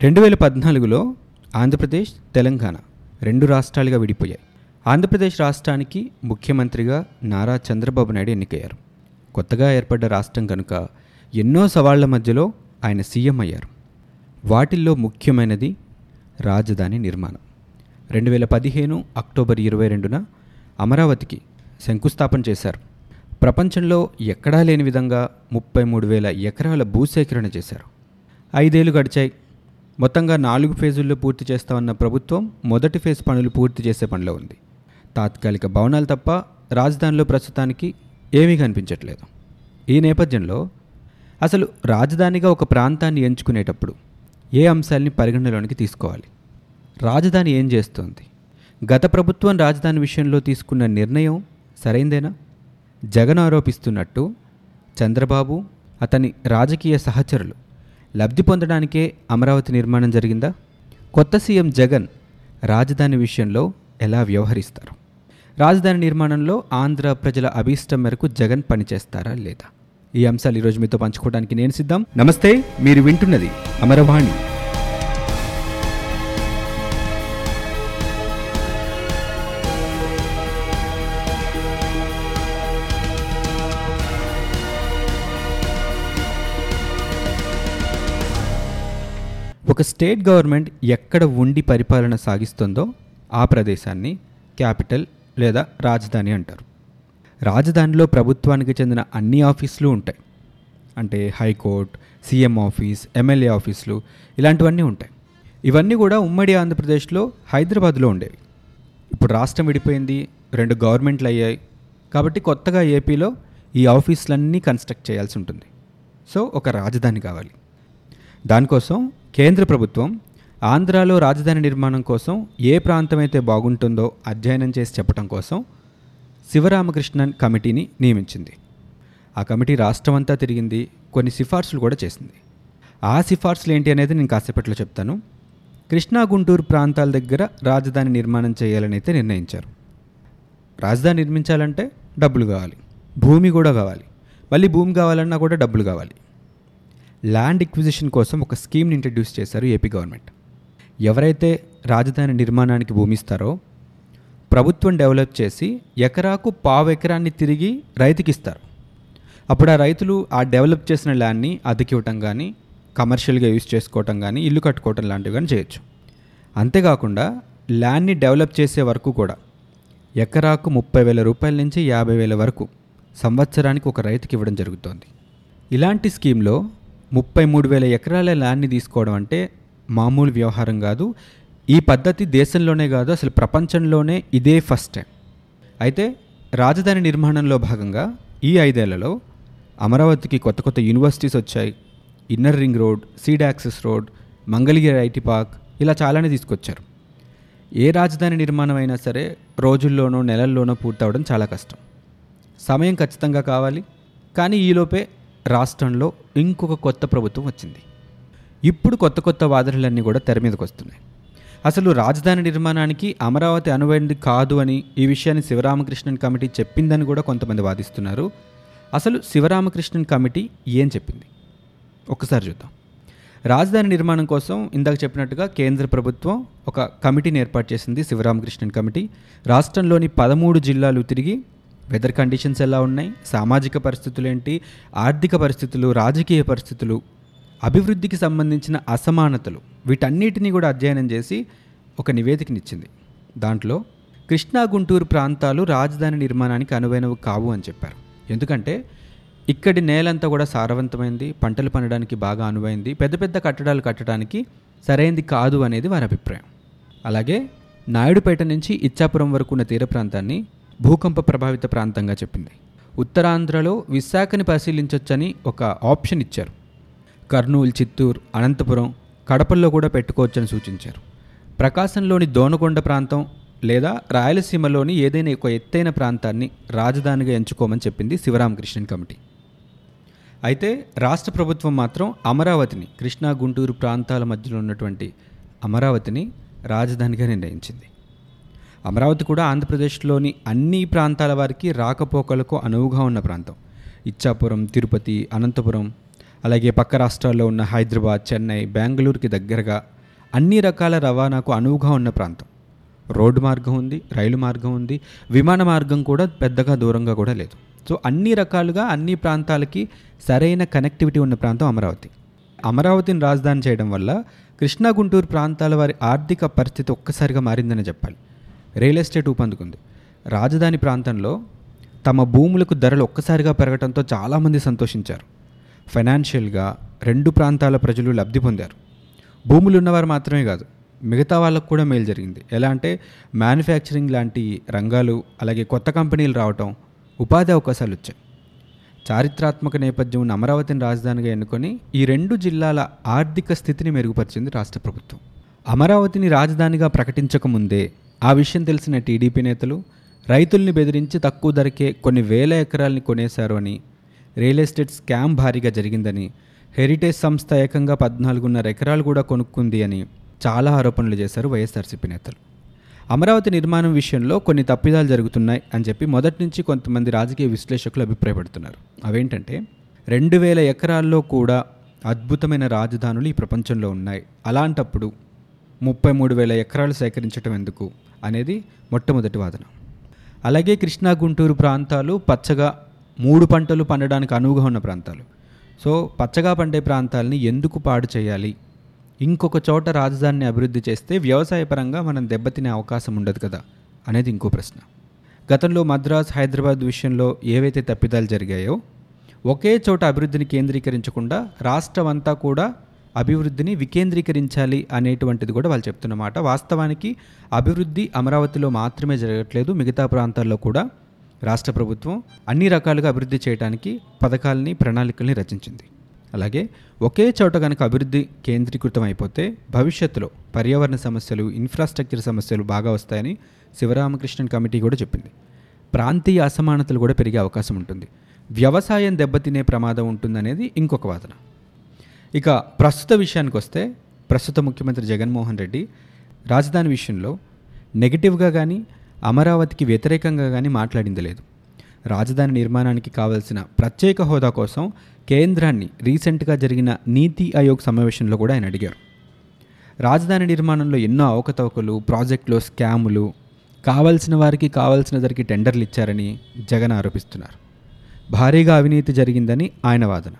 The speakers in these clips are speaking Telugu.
రెండు వేల పద్నాలుగులో ఆంధ్రప్రదేశ్ తెలంగాణ రెండు రాష్ట్రాలుగా విడిపోయాయి. ఆంధ్రప్రదేశ్ రాష్ట్రానికి ముఖ్యమంత్రిగా నారా చంద్రబాబు నాయుడు ఎన్నికయ్యారు. కొత్తగా ఏర్పడ్డ రాష్ట్రం కనుక ఎన్నో సవాళ్ళ మధ్యలో ఆయన సీఎం అయ్యారు. వాటిల్లో ముఖ్యమైనది రాజధాని నిర్మాణం. రెండు వేల పదిహేను అక్టోబర్ ఇరవై రెండున అమరావతికి శంకుస్థాపన చేశారు. ప్రపంచంలో ఎక్కడా లేని విధంగా ముప్పై మూడు వేల ఎకరాల భూసేకరణ చేశారు. ఐదేళ్ళు గడిచాయి. మొత్తంగా నాలుగు ఫేజుల్లో పూర్తి చేస్తామన్న ప్రభుత్వం మొదటి ఫేజ్ పనులు పూర్తి చేసే పనిలో ఉంది. తాత్కాలిక భవనాలు తప్ప రాజధానిలో ప్రస్తుతానికి ఏమీ కనిపించట్లేదు. ఈ నేపథ్యంలో అసలు రాజధానిగా ఒక ప్రాంతాన్ని ఎంచుకునేటప్పుడు ఏ అంశాల్ని పరిగణనలోనికి తీసుకోవాలి? రాజధాని ఏం చేస్తోంది? గత ప్రభుత్వం రాజధాని విషయంలో తీసుకున్న నిర్ణయం సరైందేనా? జగన్ ఆరోపిస్తున్నట్టు చంద్రబాబు అతని రాజకీయ సహచరులు లబ్ధి పొందడానికే అమరావతి నిర్మాణం జరిగిందా? కొత్త సీఎం జగన్ రాజధాని విషయంలో ఎలా వ్యవహరిస్తారు? రాజధాని నిర్మాణంలో ఆంధ్ర ప్రజల అభీష్టం మేరకు జగన్ పనిచేస్తారా లేదా? ఈ అంశాలు ఈరోజు మీతో పంచుకోవడానికి నేను సిద్ధం. నమస్తే మీరు వింటున్నది అమరవాణి. ఒక స్టేట్ గవర్నమెంట్ ఎక్కడ ఉండి పరిపాలన సాగిస్తుందో ఆ ప్రదేశాన్ని క్యాపిటల్ లేదా రాజధాని అంటారు. రాజధానిలో ప్రభుత్వానికి చెందిన అన్ని ఆఫీసులు ఉంటాయి. అంటే హైకోర్టు సీఎం ఆఫీస్ ఎమ్మెల్యే ఆఫీసులు ఇలాంటివన్నీ ఉంటాయి. ఇవన్నీ కూడా ఉమ్మడి ఆంధ్రప్రదేశ్లో హైదరాబాద్లో ఉండేవి. ఇప్పుడు రాష్ట్రం విడిపోయింది రెండు గవర్నమెంట్లు అయ్యాయి. కాబట్టి కొత్తగా ఏపీలో ఈ ఆఫీసులన్నీ కన్స్ట్రక్ట్ చేయాల్సి ఉంటుంది. సో ఒక రాజధాని కావాలి. దానికోసం కేంద్ర ప్రభుత్వం ఆంధ్రాలో రాజధాని నిర్మాణం కోసం ఏ ప్రాంతం అయితే బాగుంటుందో అధ్యయనం చేసి చెప్పడం కోసం శివరామకృష్ణన్ కమిటీని నియమించింది. ఆ కమిటీ రాష్ట్రం అంతా తిరిగింది కొన్ని సిఫార్సులు కూడా చేసింది. ఆ సిఫార్సులు ఏంటి అనేది నేను కాసేపట్లో చెప్తాను. కృష్ణా గుంటూరు ప్రాంతాల దగ్గర రాజధాని నిర్మాణం చేయాలని అయితే నిర్ణయించారు. రాజధాని నిర్మించాలంటే డబ్బులు కావాలి. భూమి కూడా కావాలి. మళ్ళీ భూమి కావాలన్నా కూడా డబ్బులు కావాలి. ల్యాండ్ ఎక్విజిషన్ కోసం ఒక స్కీమ్ని ఇంట్రడ్యూస్ చేశారు ఏపీ గవర్నమెంట్ ఎవరైతే రాజధాని నిర్మాణానికి భూమిస్తారో ప్రభుత్వం డెవలప్ చేసి ఎకరాకు పావు ఎకరాన్ని తిరిగి రైతుకి ఇస్తారు. అప్పుడు ఆ రైతులు ఆ డెవలప్ చేసిన ల్యాండ్ని అతికివ్వటం కానీ కమర్షియల్గా యూజ్ చేసుకోవటం కానీ ఇల్లు కట్టుకోవటం లాంటివి కానీ చేయొచ్చు. అంతేకాకుండా ల్యాండ్ని డెవలప్ చేసే వరకు కూడా ఎకరాకు ముప్పై వేల రూపాయల నుంచి యాభై వేల వరకు సంవత్సరానికి ఒక రైతుకి ఇవ్వడం జరుగుతోంది. ఇలాంటి స్కీమ్లో ముప్పై మూడు వేల ఎకరాల ల్యాండ్ని తీసుకోవడం అంటే మామూలు వ్యవహారం కాదు. ఈ పద్ధతి దేశంలోనే కాదు అసలు ప్రపంచంలోనే ఇదే ఫస్ట్ టైం అయితే రాజధాని నిర్మాణంలో భాగంగా ఈ ఐదేళ్ళలో అమరావతికి కొత్త కొత్త యూనివర్సిటీస్ వచ్చాయి. Inner ring road seed access road Mangalagiri IT park ఇలా చాలానే తీసుకొచ్చారు. ఏ రాజధాని నిర్మాణం అయినా సరే రోజుల్లోనో నెలల్లోనో పూర్తవడం చాలా కష్టం. సమయం ఖచ్చితంగా కావాలి. కానీ ఈలోపే రాష్ట్రంలో ఇంకొక కొత్త ప్రభుత్వం వచ్చింది. ఇప్పుడు కొత్త కొత్త వాదనలన్నీ కూడా తెర మీదకి వస్తున్నాయి. అసలు రాజధాని నిర్మాణానికి అమరావతి అనువైనది కాదు అని ఈ విషయాన్ని శివరామకృష్ణన్ కమిటీ చెప్పిందని కూడా కొంతమంది వాదిస్తున్నారు. అసలు శివరామకృష్ణన్ కమిటీ ఏం చెప్పింది? ఒక్కసారి చూద్దాం. రాజధాని నిర్మాణం కోసం ఇందాక చెప్పినట్టుగా కేంద్ర ప్రభుత్వం ఒక కమిటీని ఏర్పాటు చేసింది శివరామకృష్ణన్ కమిటీ. రాష్ట్రంలోని పదమూడు జిల్లాలు తిరిగి వెదర్ కండిషన్స్ ఎలా ఉన్నాయి? సామాజిక పరిస్థితులు ఏంటి ఆర్థిక పరిస్థితులు రాజకీయ పరిస్థితులు అభివృద్ధికి సంబంధించిన అసమానతలు వీటన్నిటినీ కూడా అధ్యయనం చేసి ఒక నివేదికనిచ్చింది. దాంట్లో కృష్ణా గుంటూరు ప్రాంతాలు రాజధాని నిర్మాణానికి అనువైనవి కావు అని చెప్పారు. ఎందుకంటే ఇక్కడి నేలంతా కూడా సారవంతమైంది పంటలు పండడానికి బాగా అనువైంది పెద్ద పెద్ద కట్టడాలు కట్టడానికి సరైంది కాదు అనేది వారి అభిప్రాయం. అలాగే నాయుడుపేట నుంచి ఇచ్చాపురం వరకు ఉన్న తీర ప్రాంతాన్ని భూకంప ప్రభావిత ప్రాంతంగా చెప్పింది. ఉత్తరాంధ్రలో విశాఖని పరిశీలించవచ్చని ఒక ఆప్షన్ ఇచ్చారు. కర్నూలు చిత్తూరు అనంతపురం కడపల్లో కూడా పెట్టుకోవచ్చని సూచించారు. ప్రకాశంలోని దోనకొండ ప్రాంతం లేదా రాయలసీమలోని ఏదైనా ఒక ఎత్తైన ప్రాంతాన్ని రాజధానిగా ఎంచుకోమని చెప్పింది శివరామకృష్ణన్ కమిటీ. అయితే రాష్ట్ర ప్రభుత్వం మాత్రం అమరావతిని కృష్ణా గుంటూరు ప్రాంతాల మధ్యలో ఉన్నటువంటి అమరావతిని రాజధానిగా నిర్ణయించింది. అమరావతి కూడా ఆంధ్రప్రదేశ్లోని అన్ని ప్రాంతాల వారికి రాకపోకలకు అనువుగా ఉన్న ప్రాంతం. ఇచ్చాపురం తిరుపతి అనంతపురం అలాగే పక్క రాష్ట్రాల్లో ఉన్న హైదరాబాద్ చెన్నై బెంగళూరుకి దగ్గరగా అన్ని రకాల రవాణాకు అనువుగా ఉన్న ప్రాంతం. రోడ్డు మార్గం ఉంది రైలు మార్గం ఉంది విమాన మార్గం కూడా పెద్దగా దూరంగా కూడా లేదు. సో అన్ని రకాలుగా అన్ని ప్రాంతాలకి సరైన కనెక్టివిటీ ఉన్న ప్రాంతం అమరావతి. అమరావతిని రాజధాని చేయడం వల్ల కృష్ణా గుంటూరు ప్రాంతాల వారి ఆర్థిక పరిస్థితి ఒక్కసారిగా మారిందని చెప్పాలి. రియల్ ఎస్టేట్ ఊపందుకుంది. రాజధాని ప్రాంతంలో తమ భూములకు ధరలు ఒక్కసారిగా పెరగడంతో చాలామంది సంతోషించారు. ఫైనాన్షియల్గా రెండు ప్రాంతాల ప్రజలు లబ్ధి పొందారు. భూములు ఉన్నవారు మాత్రమే కాదు మిగతా వాళ్ళకు కూడా మేలు జరిగింది. ఎలా అంటే మ్యానుఫ్యాక్చరింగ్ లాంటి రంగాలు అలాగే కొత్త కంపెనీలు రావటం ఉపాధి అవకాశాలు వచ్చాయి. చారిత్రాత్మక నేపథ్యం ఉన్న అమరావతిని రాజధానిగా ఎన్నుకొని ఈ రెండు జిల్లాల ఆర్థిక స్థితిని మెరుగుపరిచింది రాష్ట్ర ప్రభుత్వం. అమరావతిని రాజధానిగా ప్రకటించకముందే ఆ విషయం తెలిసిన టీడీపీ నేతలు రైతుల్ని బెదిరించి తక్కువ ధరకే కొన్ని వేల ఎకరాల్ని కొనేశారు అని రియల్ ఎస్టేట్ స్కామ్ భారీగా జరిగిందని హెరిటేజ్ సంస్థ ఏకంగా పద్నాలుగున్నర ఎకరాలు కూడా కొనుక్కుంది అని చాలా ఆరోపణలు చేశారు వైఎస్ఆర్సీపీ నేతలు. అమరావతి నిర్మాణం విషయంలో కొన్ని తప్పిదాలు జరుగుతున్నాయి అని చెప్పి మొదటి నుంచి కొంతమంది రాజకీయ విశ్లేషకులు అభిప్రాయపడుతున్నారు. అవేంటంటే రెండు వేల ఎకరాల్లో కూడా అద్భుతమైన రాజధానులు ఈ ప్రపంచంలో ఉన్నాయి. అలాంటప్పుడు ముప్పై మూడు వేల ఎకరాలు సేకరించడం ఎందుకు అనేది మొట్టమొదటి వాదన. అలాగే కృష్ణా గుంటూరు ప్రాంతాలు పచ్చగా మూడు పంటలు పండడానికి అనువుగా ఉన్న ప్రాంతాలు. సో పచ్చగా పండే ప్రాంతాలని ఎందుకు పాడు చేయాలి? ఇంకొక చోట రాజధానిని అభివృద్ధి చేస్తే వ్యవసాయపరంగా మనం దెబ్బతినే అవకాశం ఉండదు కదా? అనేది ఇంకో ప్రశ్న. గతంలో మద్రాస్ హైదరాబాద్ విషయంలో ఏవైతే తప్పిదాలు జరిగాయో ఒకే చోట అభివృద్ధిని కేంద్రీకరించకుండా రాష్ట్రం అంతా కూడా అభివృద్ధిని వికేంద్రీకరించాలి అనేటువంటిది కూడా వాళ్ళు చెప్తున్నమాట. వాస్తవానికి అభివృద్ధి అమరావతిలో మాత్రమే జరగట్లేదు. మిగతా ప్రాంతాల్లో కూడా రాష్ట్ర ప్రభుత్వం అన్ని రకాలుగా అభివృద్ధి చేయడానికి పథకాలని ప్రణాళికల్ని రచించింది. అలాగే ఒకే చోట కనుక అభివృద్ధి కేంద్రీకృతం అయిపోతే భవిష్యత్తులో పర్యావరణ సమస్యలు ఇన్ఫ్రాస్ట్రక్చర్ సమస్యలు బాగా వస్తాయని శివరామకృష్ణన్ కమిటీ కూడా చెప్పింది. ప్రాంతీయ అసమానతలు కూడా పెరిగే అవకాశం ఉంటుంది. వ్యవసాయం దెబ్బతినే ప్రమాదం ఉంటుందనేది ఇంకొక వాదన. ఇక ప్రస్తుత విషయానికి వస్తే ప్రస్తుత ముఖ్యమంత్రి జగన్మోహన్ రెడ్డి రాజధాని విషయంలో నెగిటివ్గా కానీ అమరావతికి వ్యతిరేకంగా కానీ మాట్లాడింది లేదు. రాజధాని నిర్మాణానికి కావలసిన ప్రత్యేక హోదా కోసం కేంద్రాన్ని రీసెంట్గా జరిగిన నీతి ఆయోగ్ సమావేశంలో కూడా ఆయన అడిగారు. రాజధాని నిర్మాణంలో ఎన్నో అవకతవకలు ప్రాజెక్టులో స్కాములు కావలసిన వారికి కావలసిన ధరకి టెండర్లు ఇచ్చారని జగన్ ఆరోపిస్తున్నారు. భారీగా అవినీతి జరిగిందని ఆయన వాదన.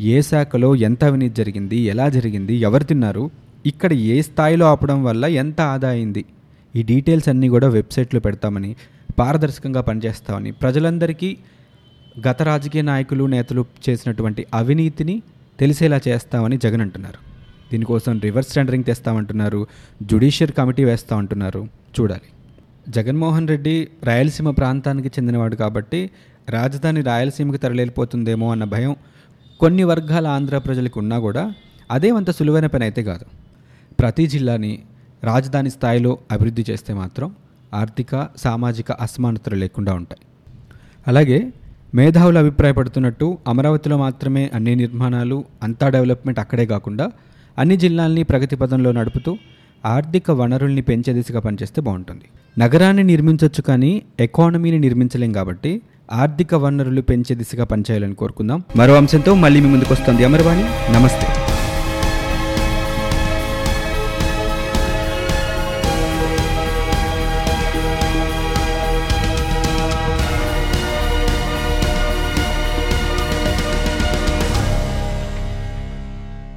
ఏ శాఖలో ఎంత అవినీతి జరిగింది ఎలా జరిగింది ఎవరు తిన్నారు ఇక్కడ ఏ స్థాయిలో ఆపడం వల్ల ఎంత ఆదా అయింది ఈ డీటెయిల్స్ అన్నీ కూడా వెబ్సైట్లో పెడతామని పారదర్శకంగా పనిచేస్తామని ప్రజలందరికీ గత రాజకీయ నాయకులు నేతలు చేసినటువంటి అవినీతిని తెలిసేలా చేస్తామని జగన్ అంటున్నారు. దీనికోసం రివర్స్ టెండరింగ్ తెస్తామంటున్నారు జుడిషియర్ కమిటీ వేస్తామంటున్నారు. చూడాలి. జగన్మోహన్ రెడ్డి రాయలసీమ ప్రాంతానికి చెందినవాడు కాబట్టి రాజధాని రాయలసీమకి తరలిపోతుందేమో అన్న భయం కొన్ని వర్గాల ఆంధ్ర ప్రజలకు ఉన్నా కూడా అదేమంత సులువైన పని అయితే కాదు. ప్రతి జిల్లాని రాజధాని స్థాయిలో అభివృద్ధి చేస్తే మాత్రం ఆర్థిక సామాజిక అసమానతలు లేకుండా ఉంటాయి. అలాగే మేధావులు అభిప్రాయపడుతున్నట్టు అమరావతిలో మాత్రమే అన్ని నిర్మాణాలు అంతా డెవలప్మెంట్ అక్కడే కాకుండా అన్ని జిల్లాల్ని ప్రగతి పదంలో నడుపుతూ ఆర్థిక వనరుల్ని పెంచే దిశగా పనిచేస్తే బాగుంటుంది. నగరాన్ని నిర్మించవచ్చు కానీ ఎకానమీని నిర్మించలేం కాబట్టి ఆర్థిక వనరులు పెంచే దిశగా పనిచేయాలని కోరుకుందాం. మరో అంశంతో మళ్ళీ మీ ముందుకు వస్తుంది అమర్వాణి. నమస్తే.